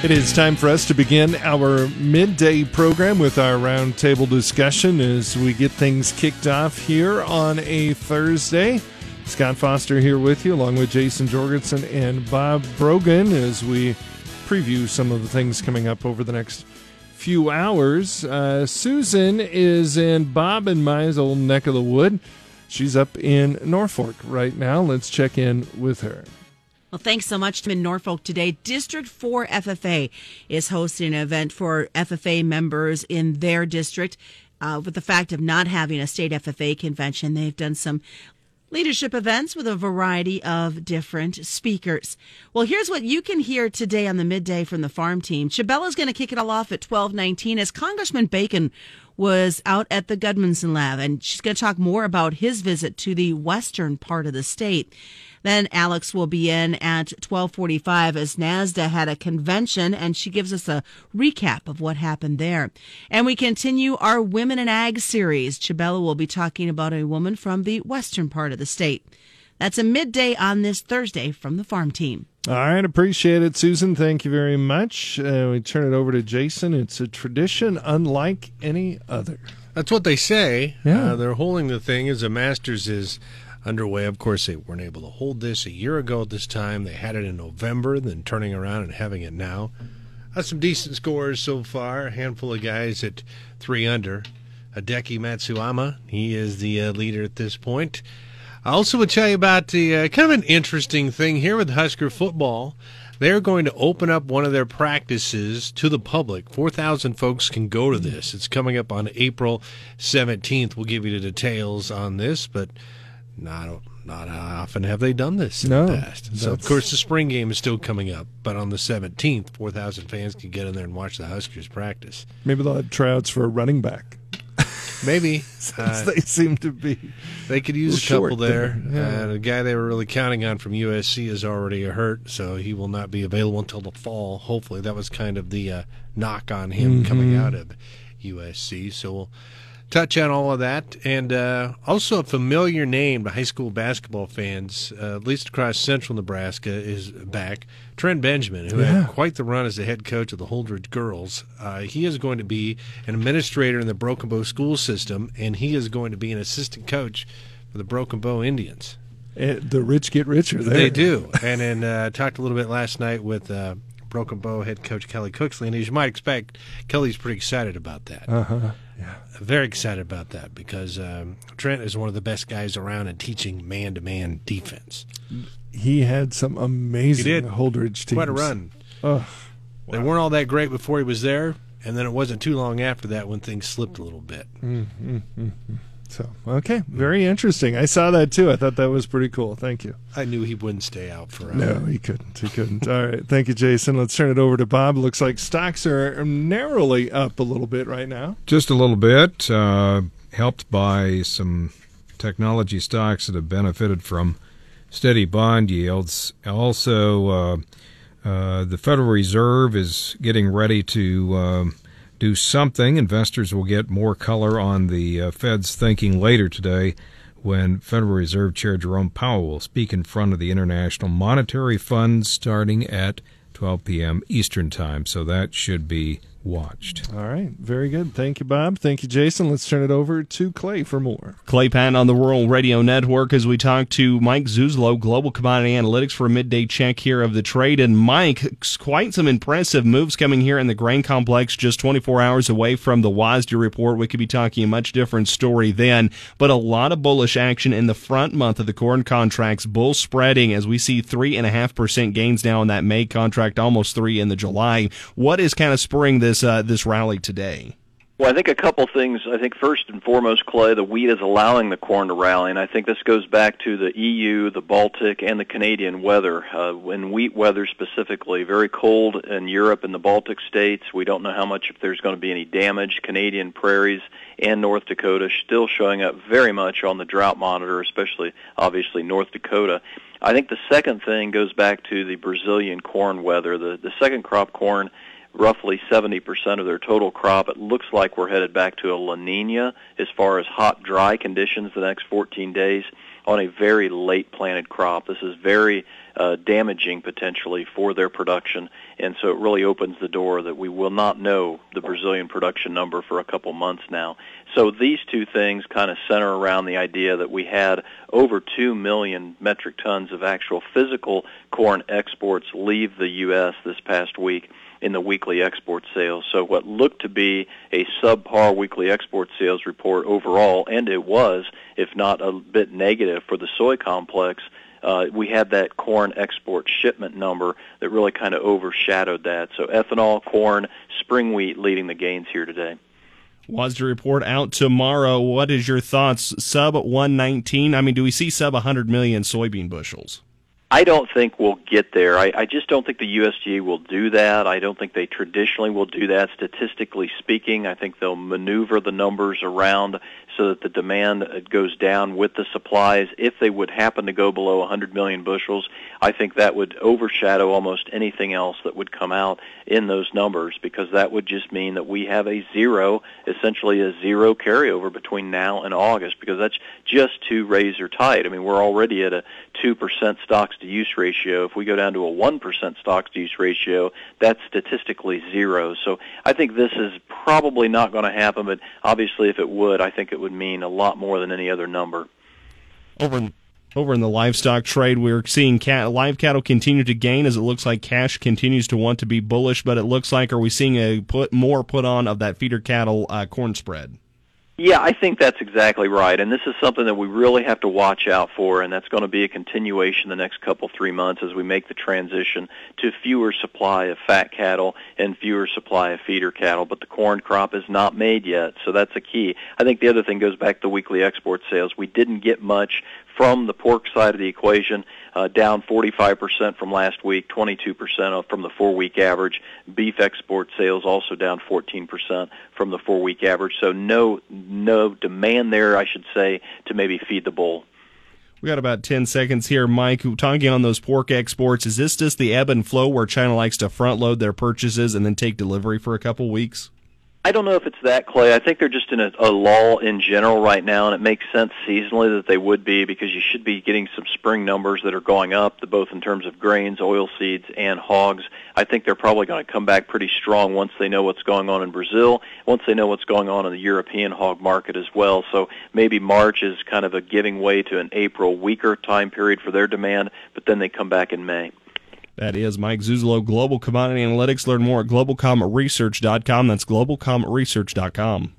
It is time for us to begin our midday program with our roundtable discussion as we get things kicked off here on a Thursday. Scott Foster here with you, along with Jason Jorgensen and Bob Brogan, as we preview some of the things coming up over the next few hours. Uh, Susan is in Bob and my old neck of the wood. She's up in Norfolk right now. Let's check in with her. Well, thanks so much to in Norfolk today. District 4 FFA is hosting an event for FFA members in their district. Uh, with the fact of not having a state FFA convention, they've done some leadership events with a variety of different speakers. Well, here's what you can hear today on the midday from the farm team. Chabella's going to kick it all off at 1219 as Congressman Bacon was out at the Gudmundsen Lab, and she's going to talk more about his visit to the western part of the state. Then Alex will be in at 1245 as NASDA had a convention and she gives us a recap of what happened there. And we continue our Women in Ag series. Chabella will be talking about a woman from the western part of the state. That's a midday on this Thursday from the farm team. All right, appreciate it, Susan. Thank you very much. Uh, we turn it over to Jason. It's a tradition unlike any other. That's what they say. Yeah. Uh, they're holding the thing as a Masters is underway. Of course, they weren't able to hold this a year ago at this time. They had it in November, then turning around and having it now. Uh, some decent scores so far. A handful of guys at three under. Hideki Matsuyama, he is the uh, leader at this point. I also would tell you about the uh, kind of an interesting thing here with Husker football. They're going to open up one of their practices to the public. 4,000 folks can go to this. It's coming up on April 17th. We'll give you the details on this, but not not often have they done this in no, the past. So of course the spring game is still coming up, but on the seventeenth, four thousand fans can get in there and watch the Huskers practice. Maybe they'll have tryouts for a running back. Maybe uh, they seem to be. They could use a couple there. there. Yeah. Uh, the guy they were really counting on from USC is already hurt, so he will not be available until the fall. Hopefully, that was kind of the uh, knock on him mm-hmm. coming out of USC. So we'll touch on all of that. And uh, also a familiar name to high school basketball fans, uh, at least across central Nebraska, is back. Trent Benjamin, who yeah. had quite the run as the head coach of the Holdrege girls. Uh, he is going to be an administrator in the Broken Bow school system, and he is going to be an assistant coach for the Broken Bow Indians. And eh, the rich get richer. There. They do. and then uh, talked a little bit last night with uh, Broken Bow head coach Kelly Cooksley, and as you might expect, Kelly's pretty excited about that. Uh-huh. Yeah. Very excited about that because um, Trent is one of the best guys around in teaching man to man defense. He had some amazing Holdrege teams. Quite a run. Oh, They weren't all that great before he was there, and then it wasn't too long after that when things slipped a little bit. Mm-hmm. So okay, very interesting. I saw that too. I thought that was pretty cool. Thank you. I knew he wouldn't stay out forever. No, he couldn't. He couldn't. All right, thank you, Jason. Let's turn it over to Bob. Looks like stocks are narrowly up a little bit right now. Just a little bit, uh, helped by some technology stocks that have benefited from steady bond yields. Also, uh, uh, the Federal Reserve is getting ready to um, do something. Investors will get more color on the uh, Fed's thinking later today when Federal Reserve Chair Jerome Powell will speak in front of the International Monetary Fund starting at 12 p.m. Eastern Time. So that should be watched. All right. Very good. Thank you, Bob. Thank you, Jason. Let's turn it over to Clay for more. Clay Patton on the Rural Radio Network as we talk to Mike Zuzolo, Global Commodity Analytics, for a midday check here of the trade. And Mike, quite some impressive moves coming here in the grain complex just 24 hours away from the WASDE report. We could be talking a much different story then, but a lot of bullish action in the front month of the corn contracts, bull spreading as we see 3.5% gains now in that May contract, almost 3 in the July. What is kind of spurring this? This uh, this rally today? Well, I think a couple things. I think first and foremost, Clay, the wheat is allowing the corn to rally, and I think this goes back to the EU, the Baltic, and the Canadian weather. Uh, in wheat weather specifically, very cold in Europe and the Baltic states. We don't know how much if there's going to be any damage. Canadian prairies and North Dakota still showing up very much on the drought monitor, especially obviously North Dakota. I think the second thing goes back to the Brazilian corn weather. The the second crop corn roughly 70% of their total crop. It looks like we're headed back to a La Nina as far as hot, dry conditions the next 14 days. on a very late planted crop. This is very uh, damaging potentially for their production, and so it really opens the door that we will not know the Brazilian production number for a couple months now. So these two things kind of center around the idea that we had over 2 million metric tons of actual physical corn exports leave the U.S. this past week in the weekly export sales. So what looked to be a subpar weekly export sales report overall, and it was, if not a bit negative for the soy complex, uh, we had that corn export shipment number that really kind of overshadowed that. So ethanol, corn, spring wheat leading the gains here today. WASDE report out tomorrow. What is your thoughts? Sub 119? I mean, do we see sub 100 million soybean bushels? I don't think we'll get there. I, I just don't think the USDA will do that. I don't think they traditionally will do that. Statistically speaking, I think they'll maneuver the numbers around so that the demand uh, goes down with the supplies. If they would happen to go below 100 million bushels, I think that would overshadow almost anything else that would come out in those numbers because that would just mean that we have a zero, essentially a zero carryover between now and August because that's just too razor tight. I mean, we're already at a 2% stocks to use ratio. If we go down to a 1% stocks to use ratio, that's statistically zero. So I think this is probably not going to happen, but obviously if it would, I think it would mean a lot more than any other number. Over in, over in the livestock trade, we're seeing cat, live cattle continue to gain as it looks like cash continues to want to be bullish, but it looks like are we seeing a put more put on of that feeder cattle uh, corn spread? Yeah, I think that's exactly right. And this is something that we really have to watch out for, and that's going to be a continuation the next couple, three months as we make the transition to fewer supply of fat cattle and fewer supply of feeder cattle. But the corn crop is not made yet, so that's a key. I think the other thing goes back to weekly export sales. We didn't get much from the pork side of the equation, uh, down 45% from last week, 22% from the four-week average. Beef export sales also down 14% from the four-week average. So no no demand there, I should say, to maybe feed the bull. We got about 10 seconds here, Mike. Talking on those pork exports, is this just the ebb and flow where China likes to front load their purchases and then take delivery for a couple weeks? I don't know if it's that, Clay. I think they're just in a, a lull in general right now, and it makes sense seasonally that they would be because you should be getting some spring numbers that are going up, both in terms of grains, oil seeds, and hogs. I think they're probably going to come back pretty strong once they know what's going on in Brazil, once they know what's going on in the European hog market as well. So maybe March is kind of a giving way to an April weaker time period for their demand, but then they come back in May. That is Mike Zuzolo, Global Commodity Analytics. Learn more at globalcomresearch.com. That's globalcomresearch.com.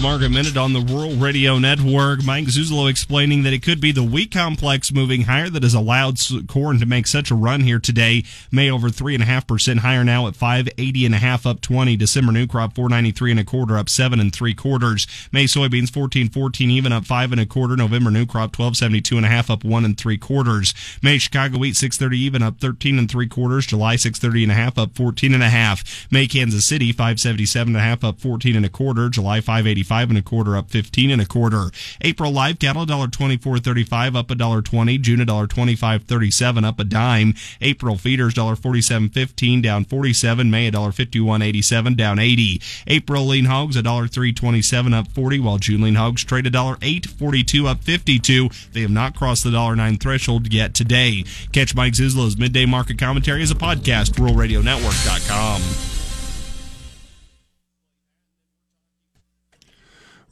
Market Minute on the Rural Radio Network. Mike Zuzolo explaining that it could be the wheat complex moving higher that has allowed corn to make such a run here today. May over three and a half percent higher now at five eighty and a half up twenty. December new crop four ninety three and a quarter up seven and three quarters. May soybeans fourteen fourteen even up five and a quarter. November new crop twelve seventy two and a half up one and three quarters. May Chicago wheat six thirty even up thirteen and three quarters. July six thirty and a half up fourteen and a half. May Kansas City five seventy seven and a half up fourteen and a quarter. July five eighty five and a quarter, up fifteen and a quarter. April live cattle dollar twenty four thirty five, up a dollar twenty. June a dollar twenty five thirty seven, up a dime. April feeders dollar forty seven fifteen, down forty seven. May a dollar fifty one eighty seven, down eighty. April lean hogs a dollar three twenty seven, up forty, while June lean hogs trade a dollar eight forty two, up fifty two. They have not crossed the dollar nine threshold yet today. Catch Mike Zuzolo's midday market commentary as a podcast. RuralRadioNetwork.com.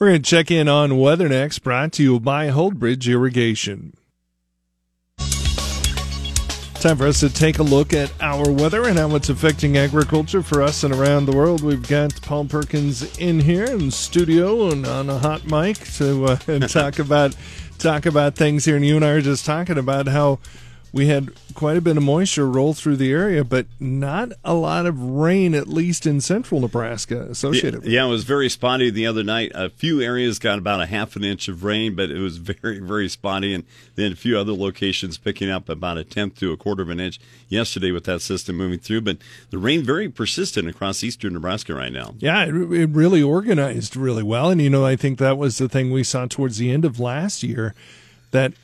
We're going to check in on weather next, brought to you by Holdbridge Irrigation. Time for us to take a look at our weather and how it's affecting agriculture for us and around the world. We've got Paul Perkins in here in studio and on a hot mic to uh, talk about talk about things here. And you and I are just talking about how we had quite a bit of moisture roll through the area, but not a lot of rain, at least in central Nebraska, associated. Yeah, yeah, it was very spotty the other night. A few areas got about a half an inch of rain, but it was very, very spotty. And then a few other locations picking up about a tenth to a quarter of an inch yesterday with that system moving through. But the rain very persistent across eastern Nebraska right now. Yeah, it, it really organized really well. And, you know, I think that was the thing we saw towards the end of last year that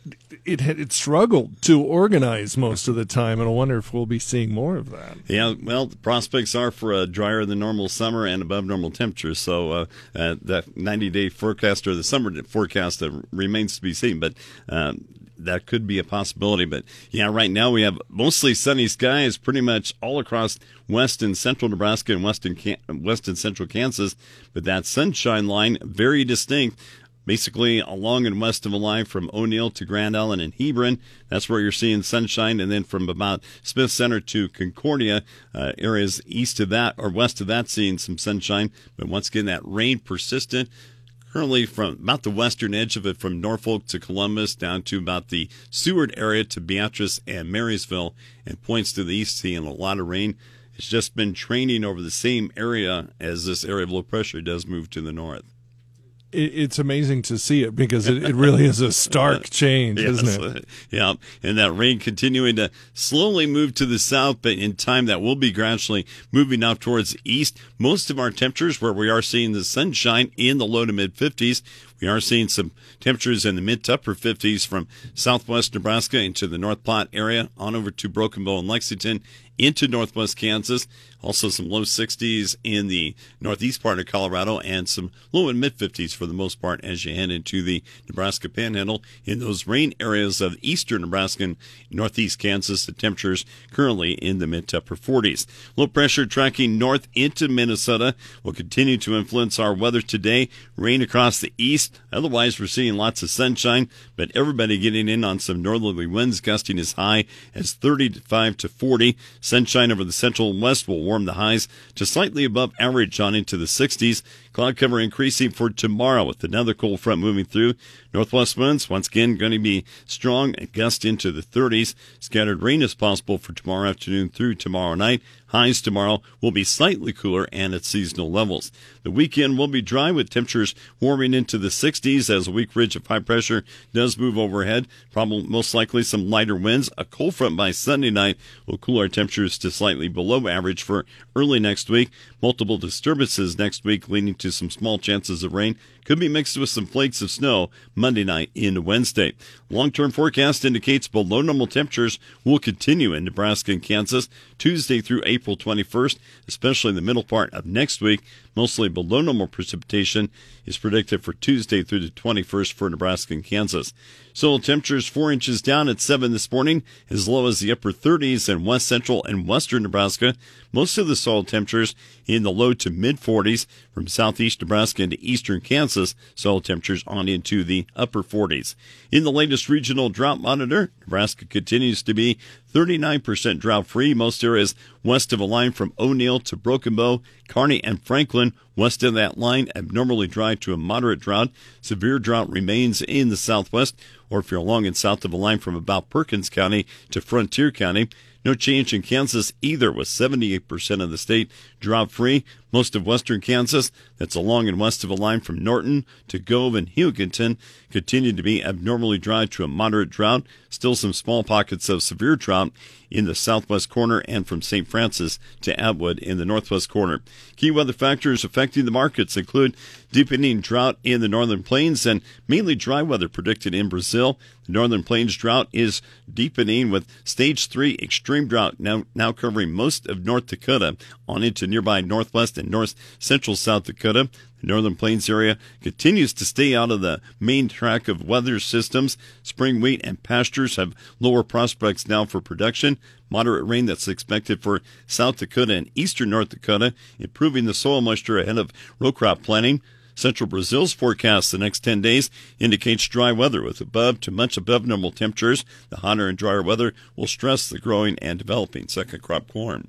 it had it struggled to organize most of the time, and I wonder if we'll be seeing more of that. Yeah, well, the prospects are for a drier than normal summer and above normal temperatures. So uh, uh, that 90 day forecast or the summer forecast uh, remains to be seen. But um, that could be a possibility. But yeah, right now we have mostly sunny skies pretty much all across west and central Nebraska and west and, west and central Kansas. But that sunshine line, very distinct basically along and west of line from O'Neill to Grand Island and Hebron. That's where you're seeing sunshine. And then from about Smith Center to Concordia, uh, areas east of that or west of that, seeing some sunshine. But once again, that rain persistent. Currently, from about the western edge of it, from Norfolk to Columbus down to about the Seward area to Beatrice and Marysville, and points to the east, seeing a lot of rain. It's just been training over the same area as this area of low pressure does move to the north it's amazing to see it because it, it really is a stark change, yes. isn't it? Yeah, and that rain continuing to slowly move to the south, but in time that will be gradually moving out towards the east. Most of our temperatures, where we are seeing the sunshine in the low to mid 50s, we are seeing some temperatures in the mid to upper 50s from southwest Nebraska into the North Platte area on over to Broken Bow and Lexington into northwest Kansas. Also, some low 60s in the northeast part of Colorado and some low and mid 50s for the most part as you head into the Nebraska panhandle. In those rain areas of eastern Nebraska and northeast Kansas, the temperatures currently in the mid to upper 40s. Low pressure tracking north into Minnesota will continue to influence our weather today. Rain across the east. Otherwise, we're seeing lots of sunshine, but everybody getting in on some northerly winds gusting as high as 35 to 40. Sunshine over the central and west will warm the highs to slightly above average on into the 60s. Cloud cover increasing for tomorrow with another cold front moving through. Northwest winds once again going to be strong and gust into the 30s. Scattered rain is possible for tomorrow afternoon through tomorrow night. Highs tomorrow will be slightly cooler and at seasonal levels. The weekend will be dry with temperatures warming into the 60s as a weak ridge of high pressure does move overhead. Probably most likely some lighter winds. A cold front by Sunday night will cool our temperatures to slightly below average for early next week. Multiple disturbances next week leading to some small chances of rain could be mixed with some flakes of snow Monday night into Wednesday. Long term forecast indicates below normal temperatures will continue in Nebraska and Kansas Tuesday through April 21st, especially in the middle part of next week. Mostly below normal precipitation is predicted for Tuesday through the 21st for Nebraska and Kansas. Soil temperatures 4 inches down at 7 this morning, as low as the upper 30s in west central and western Nebraska. Most of the soil temperatures in the low to mid 40s from southeast Nebraska into eastern Kansas. Soil temperatures on into the upper 40s. In the latest regional drought monitor, Nebraska continues to be 39% drought free. Most areas west of a line from O'Neill to Broken Bow, Kearney, and Franklin. West of that line, abnormally dry to a moderate drought. Severe drought remains in the southwest, or if you're along and south of a line from about Perkins County to Frontier County. No change in Kansas either, with 78% of the state drought free. Most of western Kansas, that's along and west of a line from Norton to Gove and Hugoton, continue to be abnormally dry to a moderate drought. Still some small pockets of severe drought in the southwest corner and from St. Francis to Atwood in the northwest corner. Key weather factors affecting the markets include deepening drought in the northern plains and mainly dry weather predicted in Brazil. The northern plains drought is deepening with stage three extreme drought now, now covering most of North Dakota on into nearby northwest and north central South Dakota. The northern plains area continues to stay out of the main track of weather systems. Spring wheat and pastures have lower prospects now for production. Moderate rain that's expected for South Dakota and eastern North Dakota, improving the soil moisture ahead of row crop planting. Central Brazil's forecast the next 10 days indicates dry weather with above to much above normal temperatures. The hotter and drier weather will stress the growing and developing second crop corn.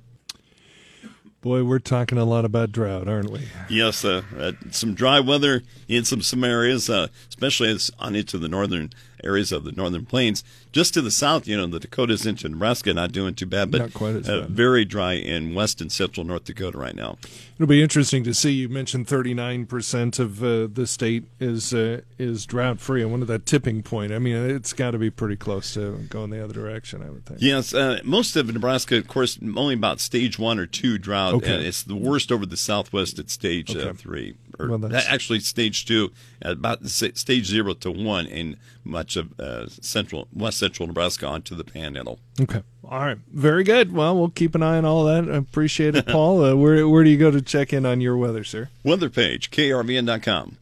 Boy, we're talking a lot about drought, aren't we? Yes, uh, uh, some dry weather in some some areas, uh, especially on into the northern areas of the northern plains. Just to the south, you know, the Dakotas into Nebraska not doing too bad, but quite as uh, very dry in west and central North Dakota right now. It'll be interesting to see. You mentioned 39% of uh, the state is uh, is drought free. I wonder that tipping point. I mean, it's got to be pretty close to going the other direction. I would think. Yes, uh, most of Nebraska, of course, only about stage one or two drought. Okay. it's the worst over the southwest at stage uh, okay. three Well, that's- actually stage two, about stage zero to one in much of uh, central west central Nebraska onto the Panhandle. Okay. All right. Very good. Well, we'll keep an eye on all that. I appreciate it, Paul. Uh, where where do you go to check in on your weather, sir? Weather page krvn.com.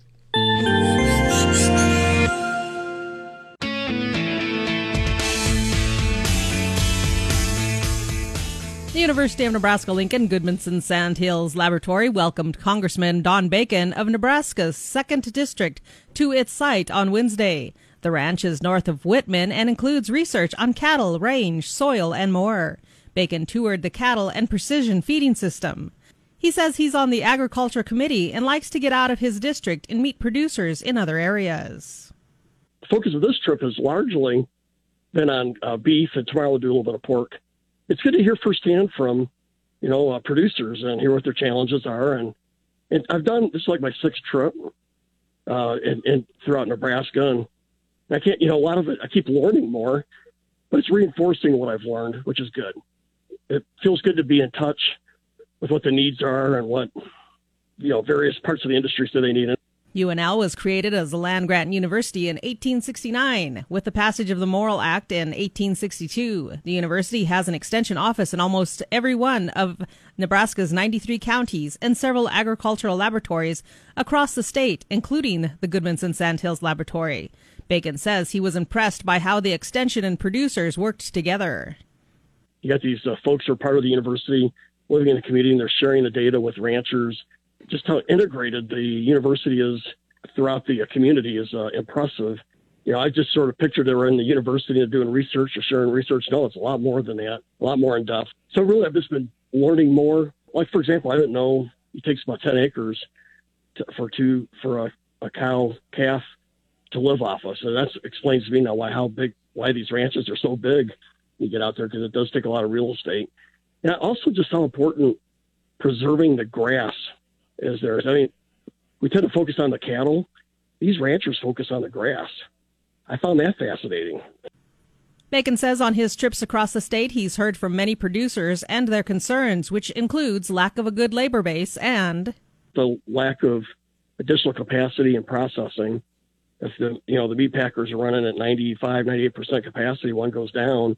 The University of Nebraska Lincoln Gudmundsen Sandhills Laboratory welcomed Congressman Don Bacon of Nebraska's 2nd District to its site on Wednesday. The ranch is north of Whitman and includes research on cattle, range, soil, and more. Bacon toured the cattle and precision feeding system. He says he's on the Agriculture Committee and likes to get out of his district and meet producers in other areas. the focus of this trip has largely been on uh, beef, and tomorrow we'll do a little bit of pork. It's good to hear firsthand from, you know, uh, producers and hear what their challenges are. And, and I've done this is like my sixth trip, uh, and, and throughout Nebraska, and I can't, you know, a lot of it I keep learning more, but it's reinforcing what I've learned, which is good. It feels good to be in touch with what the needs are and what, you know, various parts of the industry say they need. UNL was created as a land grant university in 1869. With the passage of the Morrill Act in 1862, the university has an extension office in almost every one of Nebraska's 93 counties and several agricultural laboratories across the state, including the Gudmundsen Sandhills Laboratory. Bacon says he was impressed by how the extension and producers worked together. you got these uh, folks who are part of the university living in the community and they're sharing the data with ranchers. Just how integrated the university is throughout the community is uh, impressive. You know, I just sort of pictured they were in the university and doing research or sharing research. No, it's a lot more than that, a lot more in depth. So really, I've just been learning more. Like for example, I didn't know it takes about ten acres to, for two for a, a cow calf to live off of. So that explains to me now why how big why these ranches are so big. You get out there because it does take a lot of real estate, and also just how important preserving the grass is there. I mean, we tend to focus on the cattle. These ranchers focus on the grass. I found that fascinating. Bacon says on his trips across the state, he's heard from many producers and their concerns, which includes lack of a good labor base and The lack of additional capacity and processing. If the you know the meat packers are running at 95, 98 percent capacity, one goes down,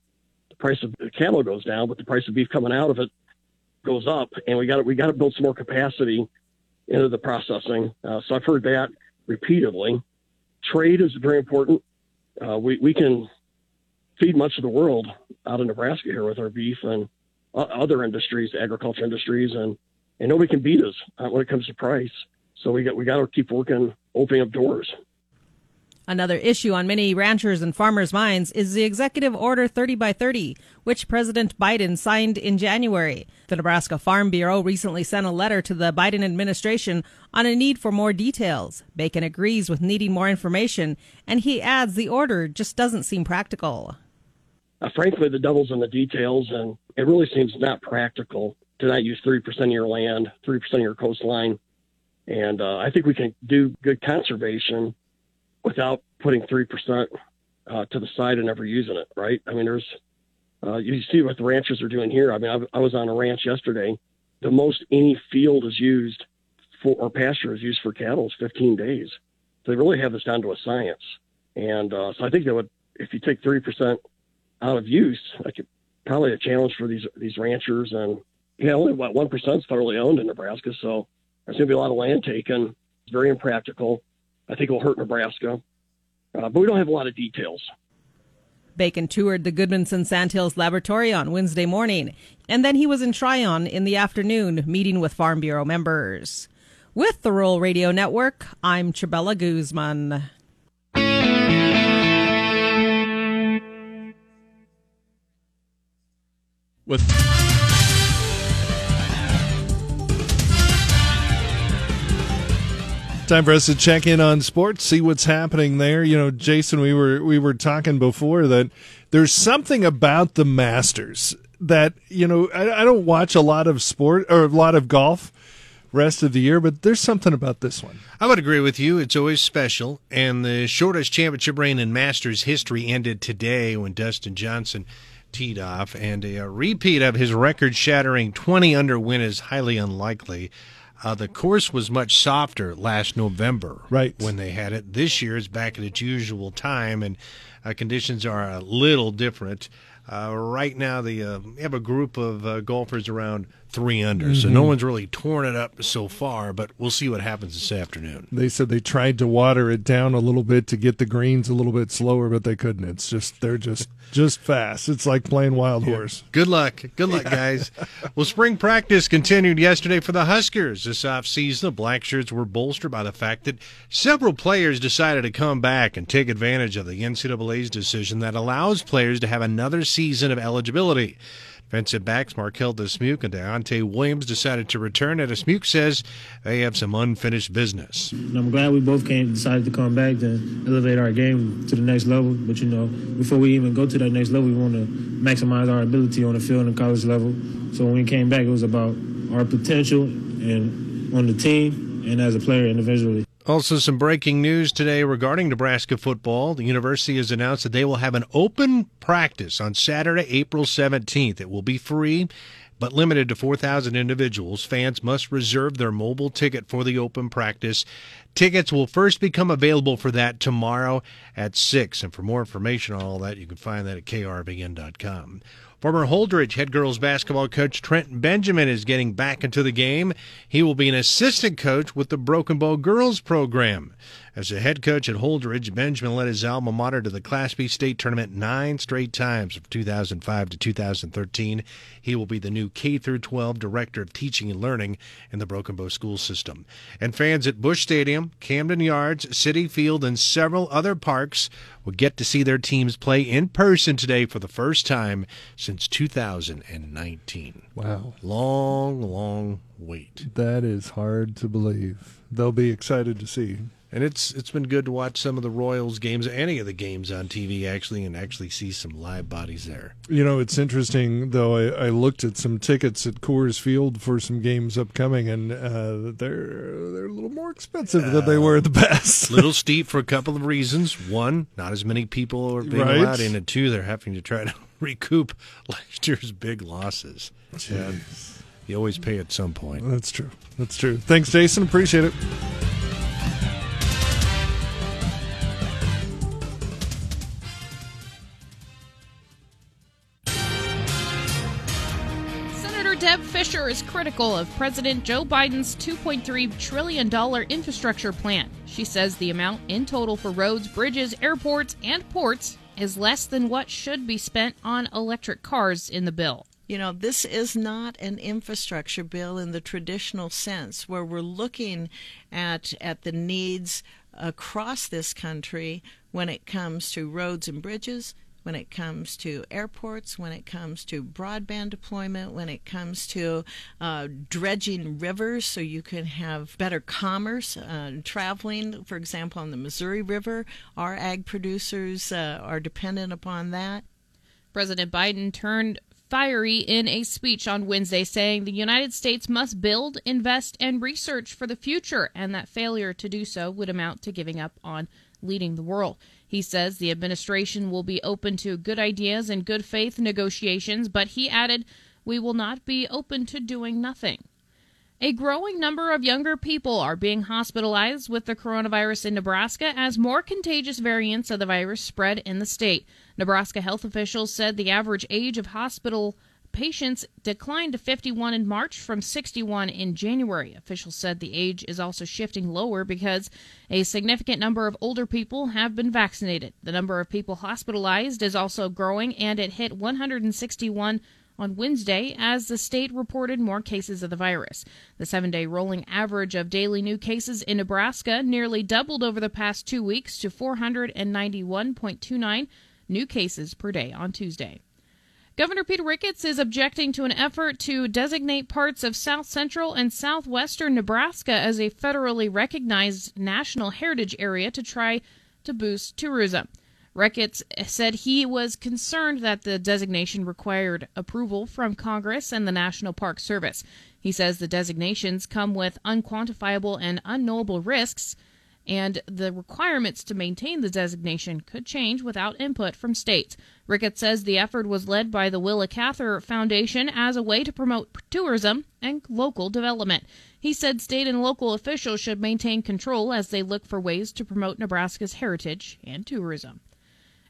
the price of the cattle goes down, but the price of beef coming out of it goes up, and we got we got to build some more capacity into the processing. Uh, so I've heard that repeatedly. Trade is very important. Uh, we we can feed much of the world out of Nebraska here with our beef and other industries, agriculture industries, and and nobody can beat us uh, when it comes to price. So we got we got to keep working, opening up doors. Another issue on many ranchers and farmers' minds is the Executive Order 30 by 30, which President Biden signed in January. The Nebraska Farm Bureau recently sent a letter to the Biden administration on a need for more details. Bacon agrees with needing more information, and he adds the order just doesn't seem practical. Uh, frankly, the devil's in the details, and it really seems not practical to not use 3% of your land, 3% of your coastline. And uh, I think we can do good conservation without putting 3% uh, to the side and never using it, right? I mean, there's, uh, you see what the ranchers are doing here. I mean, I, I was on a ranch yesterday. The most any field is used for, or pasture is used for cattle is 15 days. So they really have this down to a science. And uh, so I think that would, if you take 3% out of use, like it, probably a challenge for these these ranchers. And yeah, only about one percent is federally owned in Nebraska, so there's going to be a lot of land taken. It's very impractical. I think it will hurt Nebraska, uh, but we don't have a lot of details. Bacon toured the Gudmundsen Sandhills Laboratory on Wednesday morning, and then he was in Tryon in the afternoon meeting with Farm Bureau members. With the Rural Radio Network, I'm Chabella Guzman. With time for us to check in on sports, see what's happening there. You know, Jason, we were we were talking before that there's something about the Masters that you know I, I don't watch a lot of sport or a lot of golf rest of the year, but there's something about this one. I would agree with you. It's always special. And the shortest championship reign in Masters history ended today when Dustin Johnson teed off. And a repeat of his record shattering 20 under win is highly unlikely. Uh, the course was much softer last November, Right. when they had it. This year is back at its usual time, and uh, conditions are a little different. Uh, right now, they uh, have a group of uh, golfers around three under, so no mm-hmm. one's really torn it up so far. But we'll see what happens this afternoon. They said they tried to water it down a little bit to get the greens a little bit slower, but they couldn't. It's just they're just just fast. It's like playing wild horse. Good luck. Good luck, guys. well, spring practice continued yesterday for the Huskers. This offseason, the Black Shirts were bolstered by the fact that several players decided to come back and take advantage of the NCAA's decision that allows players to have another season of eligibility. Defensive backs Marquel Dismuke and Deontai Williams decided to return, and Desmuke says they have some unfinished business. I'm glad we both came decided to come back to elevate our game to the next level. But you know, before we even go to that next level, we want to maximize our ability on the field and college level. So when we came back, it was about our potential and on the team and as a player individually. Also, some breaking news today regarding Nebraska football. The university has announced that they will have an open practice on Saturday, April 17th. It will be free, but limited to 4,000 individuals. Fans must reserve their mobile ticket for the open practice. Tickets will first become available for that tomorrow at 6. And for more information on all that, you can find that at krvn.com. Former Holdrege head girls basketball coach Trent Benjamin is getting back into the game. He will be an assistant coach with the Broken Bow girls program. As a head coach at Holdrege, Benjamin led his alma mater to the Class B state tournament nine straight times from 2005 to 2013. He will be the new K through 12 director of teaching and learning in the Broken Bow school system. And fans at Bush Stadium, Camden Yards, Citi Field, and several other parks will get to see their teams play in person today for the first time since 2019. Wow, Long, long wait. that is hard to believe. They'll be excited to see. And it's it's been good to watch some of the Royals games, any of the games on TV actually, and actually see some live bodies there. You know, it's interesting though. I, I looked at some tickets at Coors Field for some games upcoming, and uh, they're they're a little more expensive than they were at the past. little steep for a couple of reasons. One, not as many people are being Right. allowed in, and two, they're having to try to recoup last year's big losses. Yeah, you always pay at some point. That's true. That's true. Thanks, Jason. Appreciate it. Deb Fischer is critical of President Joe Biden's $2.3 trillion infrastructure plan. She says the amount in total for roads, bridges, airports, and ports is less than what should be spent on electric cars in the bill. You know, this is not an infrastructure bill in the traditional sense where we're looking at at the needs across this country when it comes to roads and bridges, when it comes to airports, when it comes to broadband deployment, when it comes to uh, dredging rivers so you can have better commerce uh, traveling, for example, on the Missouri River. Our ag producers uh, are dependent upon that. President Biden turned fiery in a speech on Wednesday, saying the United States must build, invest, and research for the future, and that failure to do so would amount to giving up on leading the world. He says the administration will be open to good ideas and good faith negotiations, but he added, We will not be open to doing nothing. A growing number of younger people are being hospitalized with the coronavirus in Nebraska as more contagious variants of the virus spread in the state. Nebraska health officials said the average age of hospital patients declined to 51 in March from 61 in January. Officials said the age is also shifting lower because a significant number of older people have been vaccinated. The number of people hospitalized is also growing and it hit 161 on Wednesday as the state reported more cases of the virus. The seven day rolling average of daily new cases in Nebraska nearly doubled over the past two weeks to 491.29 new cases per day on Tuesday. Governor Peter Ricketts is objecting to an effort to designate parts of south central and southwestern Nebraska as a federally recognized national heritage area to try to boost tourism. Ricketts said he was concerned that the designation required approval from Congress and the National Park Service. He says the designations come with unquantifiable and unknowable risks and the requirements to maintain the designation could change without input from states. Ricketts says the effort was led by the Willa Cather Foundation as a way to promote tourism and local development. He said state and local officials should maintain control as they look for ways to promote Nebraska's heritage and tourism.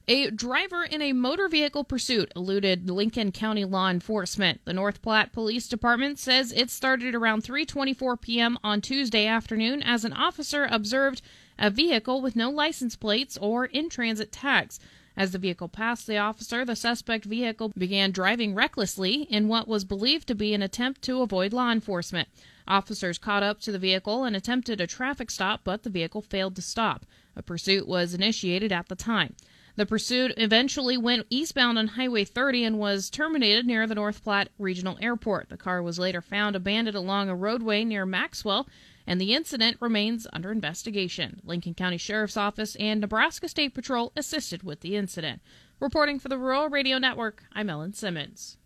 A driver in a motor vehicle pursuit eluded Lincoln County law enforcement. The North Platte Police Department says it started around 3:24 p.m. on Tuesday afternoon as an officer observed a vehicle with no license plates or in-transit tags. As the vehicle passed the officer, the suspect vehicle began driving recklessly in what was believed to be an attempt to avoid law enforcement. Officers caught up to the vehicle and attempted a traffic stop, but the vehicle failed to stop. A pursuit was initiated at the time. The pursuit eventually went eastbound on Highway 30 and was terminated near the North Platte Regional Airport. The car was later found abandoned along a roadway near Maxwell, and the incident remains under investigation. Lincoln County Sheriff's Office and Nebraska State Patrol assisted with the incident. Reporting for the Rural Radio Network, I'm Ellen Simmons.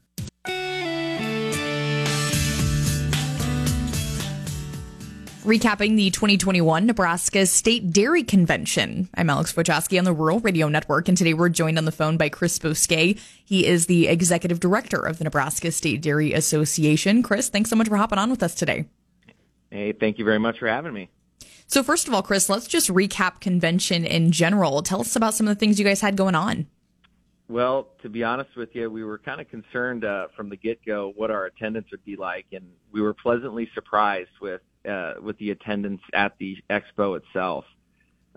Recapping the 2021 Nebraska State Dairy Convention. I'm Alex Wojcicki on the Rural Radio Network, and today we're joined on the phone by Chris Bosquet. He is the executive director of the Nebraska State Dairy Association. Chris, thanks so much for hopping on with us today. Hey, thank you very much for having me. So, first of all, Chris, let's just recap convention in general. Tell us about some of the things you guys had going on. Well, to be honest with you, we were kind of concerned uh, from the get go what our attendance would be like, and we were pleasantly surprised with uh, with the attendance at the expo itself.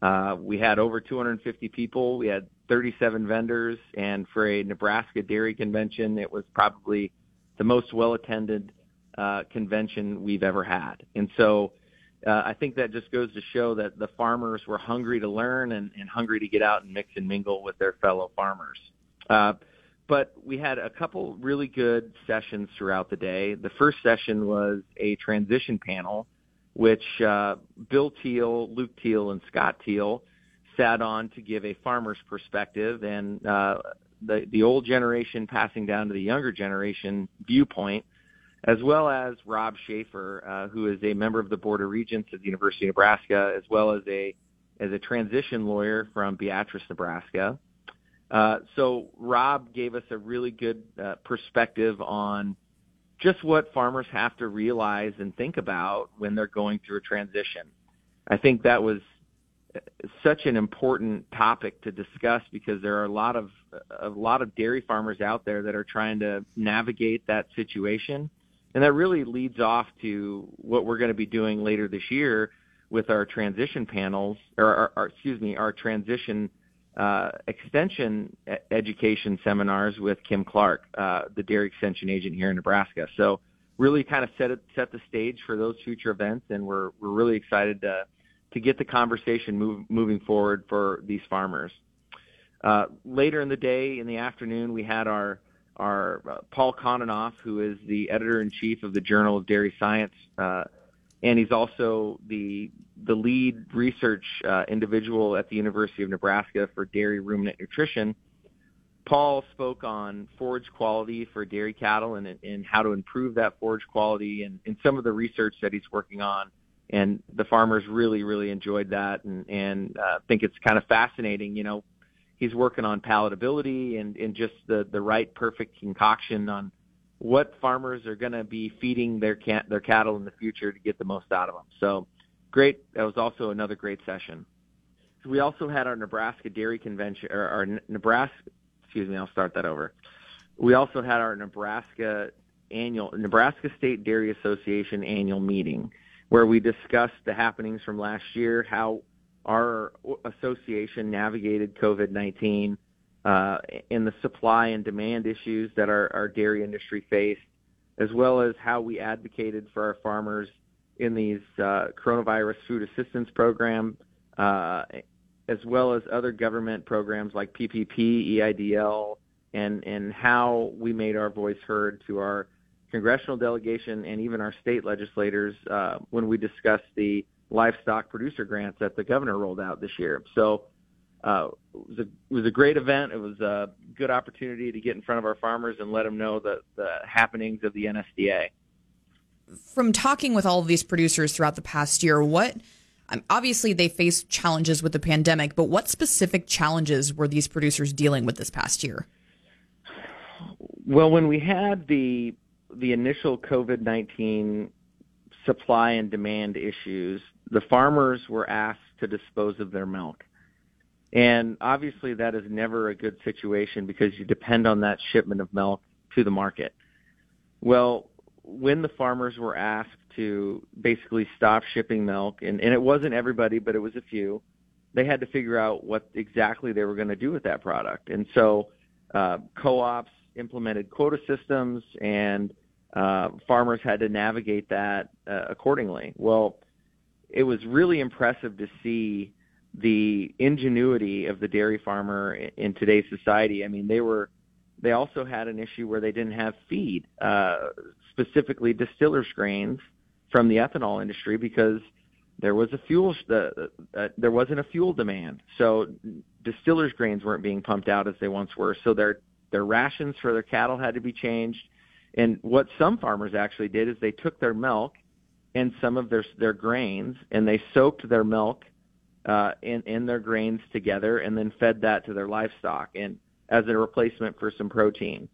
Uh, we had over 250 people. We had 37 vendors, and for a Nebraska dairy convention, it was probably the most well attended uh, convention we've ever had. And so uh, I think that just goes to show that the farmers were hungry to learn and, and hungry to get out and mix and mingle with their fellow farmers. Uh, but we had a couple really good sessions throughout the day. The first session was a transition panel which uh, Bill Teal, Luke Teal, and Scott Teal sat on to give a farmer's perspective and uh, the the old generation passing down to the younger generation viewpoint, as well as Rob Schafer, uh, who is a member of the Board of Regents at the University of Nebraska, as well as a as a transition lawyer from Beatrice, Nebraska. Uh, so Rob gave us a really good uh, perspective on just what farmers have to realize and think about when they're going through a transition. I think that was uh, such an important topic to discuss because there are a lot of a lot of dairy farmers out there that are trying to navigate that situation and that really leads off to what we're going to be doing later this year with our transition panels or, or, or excuse me our transition uh, extension education seminars with Kim Clark, uh, the dairy extension agent here in Nebraska. So really kind of set it, set the stage for those future events, and we're we're really excited to to get the conversation move, moving forward for these farmers. Uh, later in the day, in the afternoon, we had our our uh, Paul Kononoff, who is the editor in chief of the Journal of Dairy Science, uh, and he's also the the lead research uh, individual at the University of Nebraska for dairy ruminant nutrition. Paul spoke on forage quality for dairy cattle and, and how to improve that forage quality and, and some of the research that he's working on. And the farmers really, really enjoyed that and, and uh, think it's kind of fascinating. You know, he's working on palatability and, and just the, the right perfect concoction on what farmers are going to be feeding their their cattle in the future to get the most out of them. So great. That was also another great session. We also had our Nebraska Dairy Convention, or our Nebraska, excuse me, I'll start that over. We also had our Nebraska annual, Nebraska State Dairy Association annual meeting where we discussed the happenings from last year, how our association navigated COVID-19, uh, and the supply and demand issues that our, our dairy industry faced, as well as how we advocated for our farmers in these uh, coronavirus food assistance program, uh, as well as other government programs like PPP, EIDL, and and how we made our voice heard to our congressional delegation and even our state legislators uh, when we discussed the livestock producer grants that the governor rolled out this year. So uh, it, was a, it was a great event. It was a good opportunity to get in front of our farmers and let them know the, the happenings of the NSDA from talking with all of these producers throughout the past year, what Um, obviously, they faced challenges with the pandemic, but what specific challenges were these producers dealing with this past year? Well, when we had the the initial COVID nineteen supply and demand issues, the farmers were asked to dispose of their milk. And obviously, that is never a good situation because you depend on that shipment of milk to the market. Well, when the farmers were asked to basically stop shipping milk, and, and it wasn't everybody, but it was a few, they had to figure out what exactly they were going to do with that product. And so uh, co ops implemented quota systems, and uh, farmers had to navigate that uh, accordingly. Well, it was really impressive to see the ingenuity of the dairy farmer in today's society. I mean, they were they also had an issue where they didn't have feed, uh, specifically distillers grains from the ethanol industry because there was a fuel uh, uh, there wasn't a fuel demand. So distillers grains weren't being pumped out as they once were. So their their rations for their cattle had to be changed. And what some farmers actually did is they took their milk and some of their their grains and they soaked their milk uh, in in their grains together and then fed that to their livestock and as a replacement for some protein.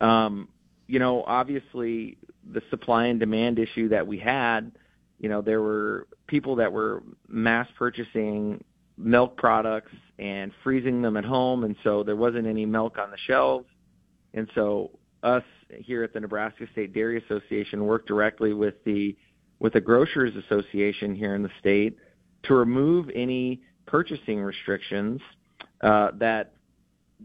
Um, you know, obviously the supply and demand issue that we had, you know, there were people that were mass purchasing milk products and freezing them at home, and so there wasn't any milk on the shelves. And so us here at the Nebraska State Dairy Association worked directly with the with the Grocers Association here in the state to remove any purchasing restrictions uh, that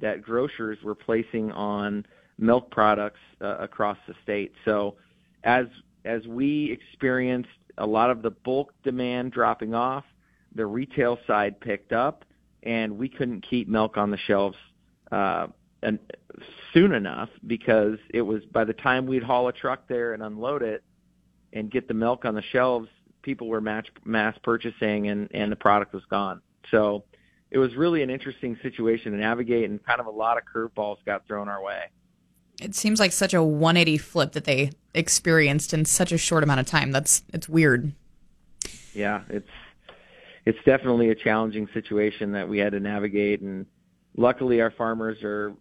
that grocers were placing on milk products uh, across the state. So as as we experienced a lot of the bulk demand dropping off, the retail side picked up, and we couldn't keep milk on the shelves uh, and soon enough because it was by the time we'd haul a truck there and unload it and get the milk on the shelves, people were mass mass purchasing and and the product was gone. So it was really an interesting situation to navigate, and kind of a lot of curveballs got thrown our way. It seems like such a 180 flip that they experienced in such a short amount of time. That's it's weird. Yeah, it's it's definitely a challenging situation that we had to navigate, and luckily our farmers are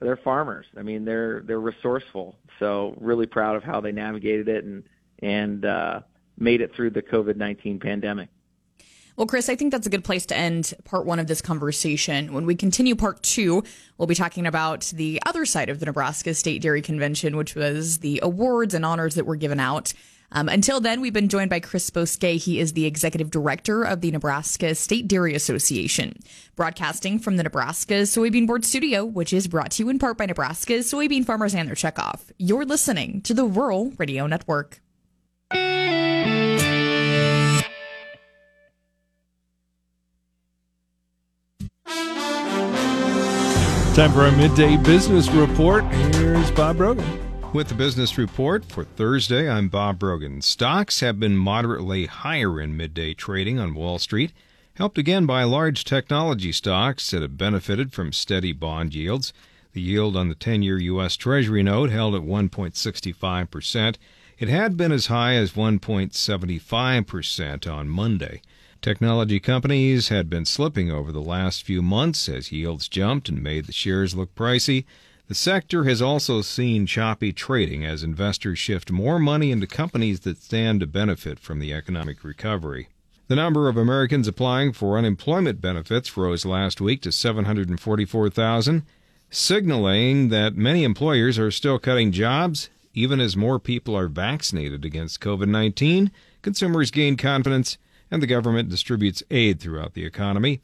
they're farmers. I mean, they're they're resourceful. So really proud of how they navigated it and and uh, made it through the COVID 19 pandemic. Well, Chris, I think that's a good place to end part one of this conversation. When we continue part two, we'll be talking about the other side of the Nebraska State Dairy Convention, which was the awards and honors that were given out. Um, until then, we've been joined by Chris Bousquet. He is the executive director of the Nebraska State Dairy Association, broadcasting from the Nebraska Soybean Board Studio, which is brought to you in part by Nebraska soybean farmers and their checkoff. You're listening to the Rural Radio Network. Time for our midday business report. Here's Bob Brogan. With the business report for Thursday, I'm Bob Brogan. Stocks have been moderately higher in midday trading on Wall Street, helped again by large technology stocks that have benefited from steady bond yields. The yield on the 10 year U.S. Treasury note held at 1.65%. It had been as high as 1.75% on Monday. Technology companies had been slipping over the last few months as yields jumped and made the shares look pricey. The sector has also seen choppy trading as investors shift more money into companies that stand to benefit from the economic recovery. The number of Americans applying for unemployment benefits rose last week to 744,000, signaling that many employers are still cutting jobs even as more people are vaccinated against COVID 19, consumers gain confidence and the government distributes aid throughout the economy.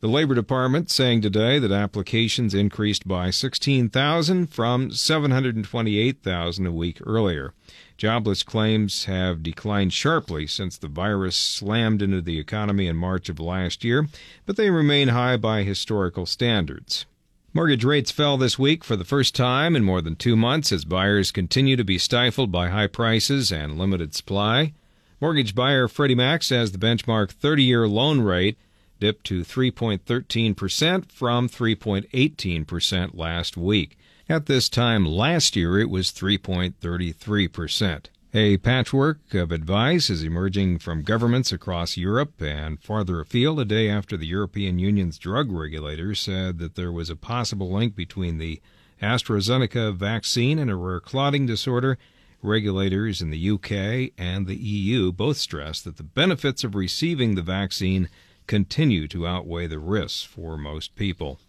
The Labor Department saying today that applications increased by 16,000 from 728,000 a week earlier. Jobless claims have declined sharply since the virus slammed into the economy in March of last year, but they remain high by historical standards. Mortgage rates fell this week for the first time in more than two months as buyers continue to be stifled by high prices and limited supply. Mortgage buyer Freddie Mac says the benchmark 30 year loan rate dipped to 3.13% from 3.18% last week. At this time last year, it was 3.33%. A patchwork of advice is emerging from governments across Europe and farther afield a day after the European Union's drug regulator said that there was a possible link between the AstraZeneca vaccine and a rare clotting disorder. Regulators in the UK and the EU both stress that the benefits of receiving the vaccine continue to outweigh the risks for most people.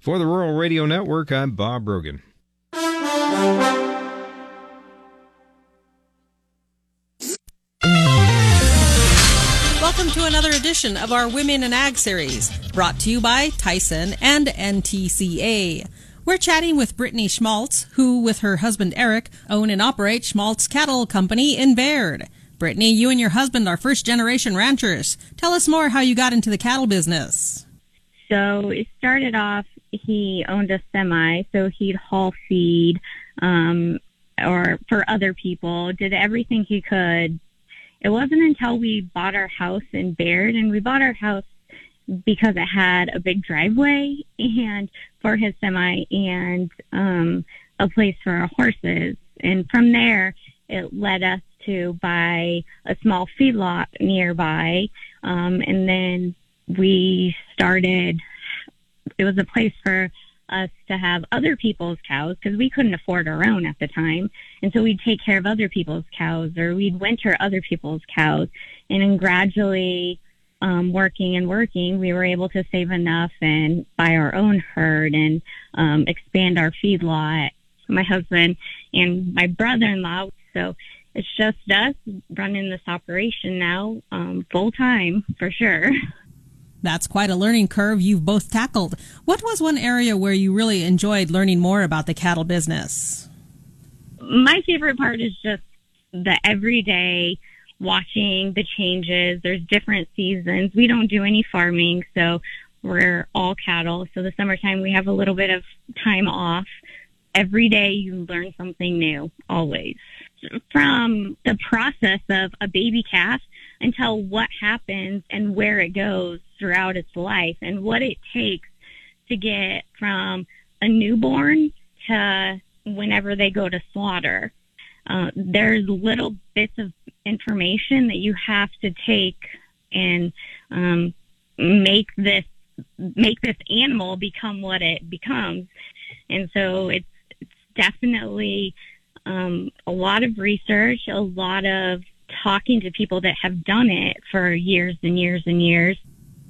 For the Rural Radio Network, I'm Bob Brogan. Welcome to another edition of our Women in Ag series, brought to you by Tyson and NCTA. We're chatting with Brittany Schmaltz, who, with her husband Eric, own and operate Schmaltz Cattle Company in Baird. Brittany, you and your husband are first generation ranchers. Tell us more how you got into the cattle business. So it started off, he owned a semi, so he'd haul feed um, or for other people, did everything he could it wasn't until we bought our house in Baird, and we bought our house because it had a big driveway and for his semi and um, a place for our horses. And from there, it led us to buy a small feedlot nearby. Um, and then we started, it was a place for us to have other people's cows because we couldn't afford our own at the time. And so we'd take care of other people's cows or we'd winter other people's cows. And then gradually, um, working and working, we were able to save enough and buy our own herd and um, expand our feedlot. My husband and my brother-in-law. So it's just us running this operation now, um, full time for sure. That's quite a learning curve you've both tackled. What was one area where you really enjoyed learning more about the cattle business? My favorite part is just the everyday watching the changes. There's different seasons. We don't do any farming, so we're all cattle. So the summertime we have a little bit of time off. Every day you learn something new, always. From the process of a baby calf until what happens and where it goes throughout its life and what it takes to get from a newborn to whenever they go to slaughter. Uh, there's little bits of information that you have to take and um, make this make this animal become what it becomes. And so it's it's definitely um, a lot of research, a lot of talking to people that have done it for years and years and years.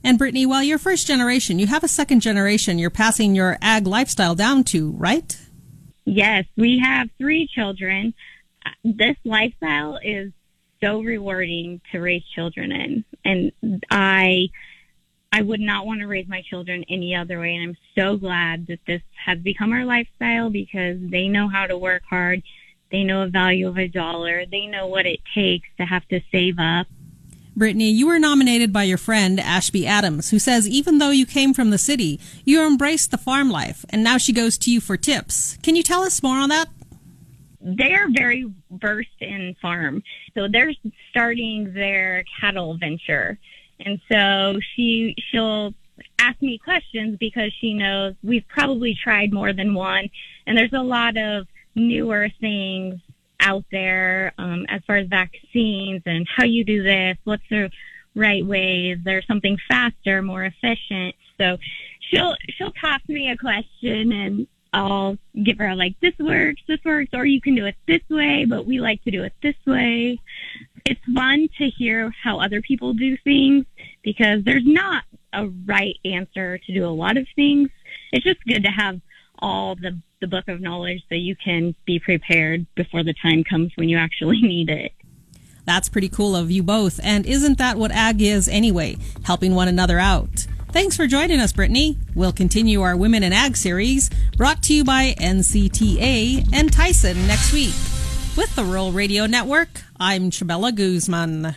And Brittany, while you're first generation, you have a second generation you're passing your ag lifestyle down to, right? Yes, we have three children. This lifestyle is so rewarding to raise children in. And I I would not want to raise my children any other way and I'm so glad that this has become our lifestyle because they know how to work hard they know a value of a dollar. They know what it takes to have to save up. Brittany, you were nominated by your friend Ashby Adams, who says even though you came from the city, you embraced the farm life, and now she goes to you for tips. Can you tell us more on that? They are very versed in farm, so they're starting their cattle venture, and so she she'll ask me questions because she knows we've probably tried more than one, and there's a lot of newer things out there um, as far as vaccines and how you do this, what's the right way, is there something faster, more efficient? So she'll she'll toss me a question and I'll give her like this works, this works, or you can do it this way, but we like to do it this way. It's fun to hear how other people do things because there's not a right answer to do a lot of things. It's just good to have all the, the book of knowledge so you can be prepared before the time comes when you actually need it. That's pretty cool of you both. And isn't that what ag is anyway? Helping one another out. Thanks for joining us, Brittany. We'll continue our Women in Ag series brought to you by NCTA and Tyson next week. With the Rural Radio Network, I'm Chabella Guzman.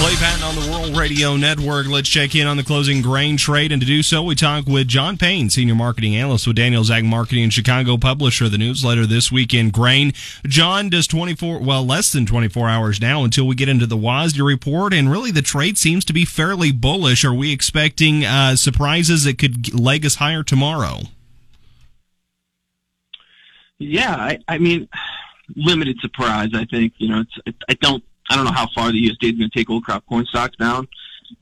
Clay Patton on the Rural Radio Network. Let's check in on the closing grain trade. And to do so, we talk with John Payne, Senior Marketing Analyst with Daniels Ag Marketing in Chicago, publisher of the newsletter This Week in Grain. John does 24, well, less than 24 hours now until we get into the WASDE report. And really, the trade seems to be fairly bullish. Are we expecting uh, surprises that could leg us higher tomorrow? Yeah, I, I mean, limited surprise. I think you know it's I don't I don't know how far the USDA is going to take old crop corn stocks down.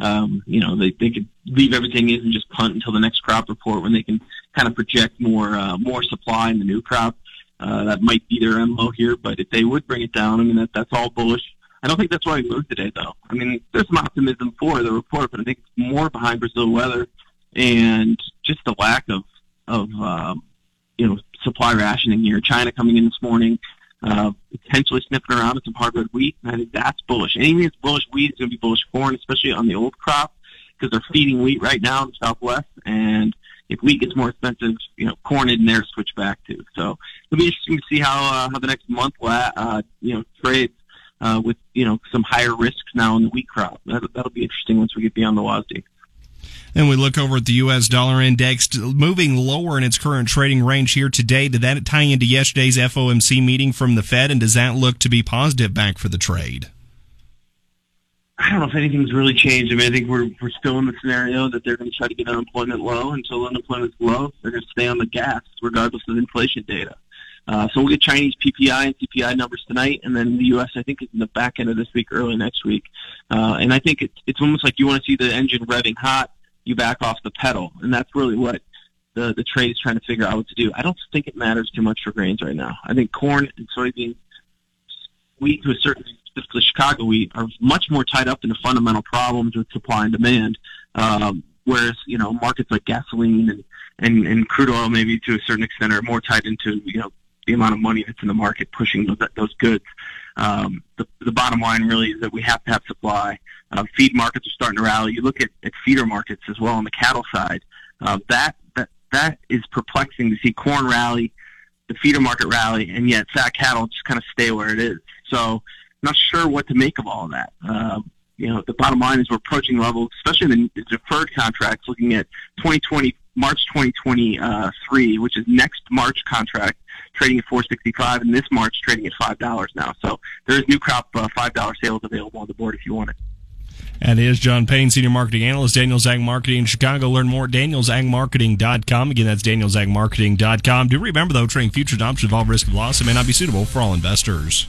Um, you know they they could leave everything in and just punt until the next crop report when they can kind of project more uh, more supply in the new crop. Uh, that might be their MO here, but if they would bring it down, I mean that that's all bullish. I don't think that's why we moved today, though. I mean, there's some optimism for the report, but I think it's more behind Brazil weather and just the lack of of um, you know supply rationing here. China coming in this morning, uh, potentially sniffing around at some hard red wheat, and I think that's bullish. Anything that's bullish wheat is going to be bullish corn, especially on the old crop because they're feeding wheat right now in the Southwest, and if wheat gets more expensive, you know, corn in there switch back to. So it'll be interesting to see how uh, how the next month uh, you know trades uh, with you know some higher risks now in the wheat crop. That, that'll be interesting once we get beyond the WASDE. And we look over at the U.S. dollar index moving lower in its current trading range here today. Did that tie into yesterday's FOMC meeting from the Fed, and does that look to be positive back for the trade? I don't know if anything's really changed. I mean, I think we're we're still in the scenario that they're going to try to get unemployment low. Until unemployment's low, they're going to stay on the gas regardless of inflation data. Uh, so we'll get Chinese PPI and CPI numbers tonight, and then the U.S. I think is in the back end of this week, early next week. Uh, and I think it, it's almost like you want to see the engine revving hot, you back off the pedal, and that's really what the the trade is trying to figure out what to do. I don't think it matters too much for grains right now. I think corn and soybeans, wheat to a certain extent specifically Chicago wheat, are much more tied up in the fundamental problems with supply and demand. Um, whereas you know markets like gasoline and, and and crude oil maybe to a certain extent are more tied into you know the amount of money that's in the market pushing those, those goods. Um, the, the bottom line really is that we have to have supply. Uh, feed markets are starting to rally. You look at, at feeder markets as well on the cattle side. Uh, that that that is perplexing to see corn rally, the feeder market rally, and yet fat cattle just kind of stay where it is. So not sure what to make of all that. Uh, you know, the bottom line is we're approaching levels, especially in the deferred contracts, looking at 2020 March 2023, which is next March contract, trading at 465, and this March trading at five dollars now. So there's new crop uh, five dollar sales available on the board if you want it. And is John Payne, Senior Marketing Analyst, Daniels Ag Marketing in Chicago. Learn more at danielsagmarketing.com. Again, that's danielsagmarketing.com. Do remember, though, trading futures options involve risk of loss. It may not be suitable for all investors.